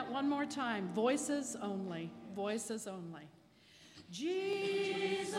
that one more time. Voices only. Voices only. Jesus.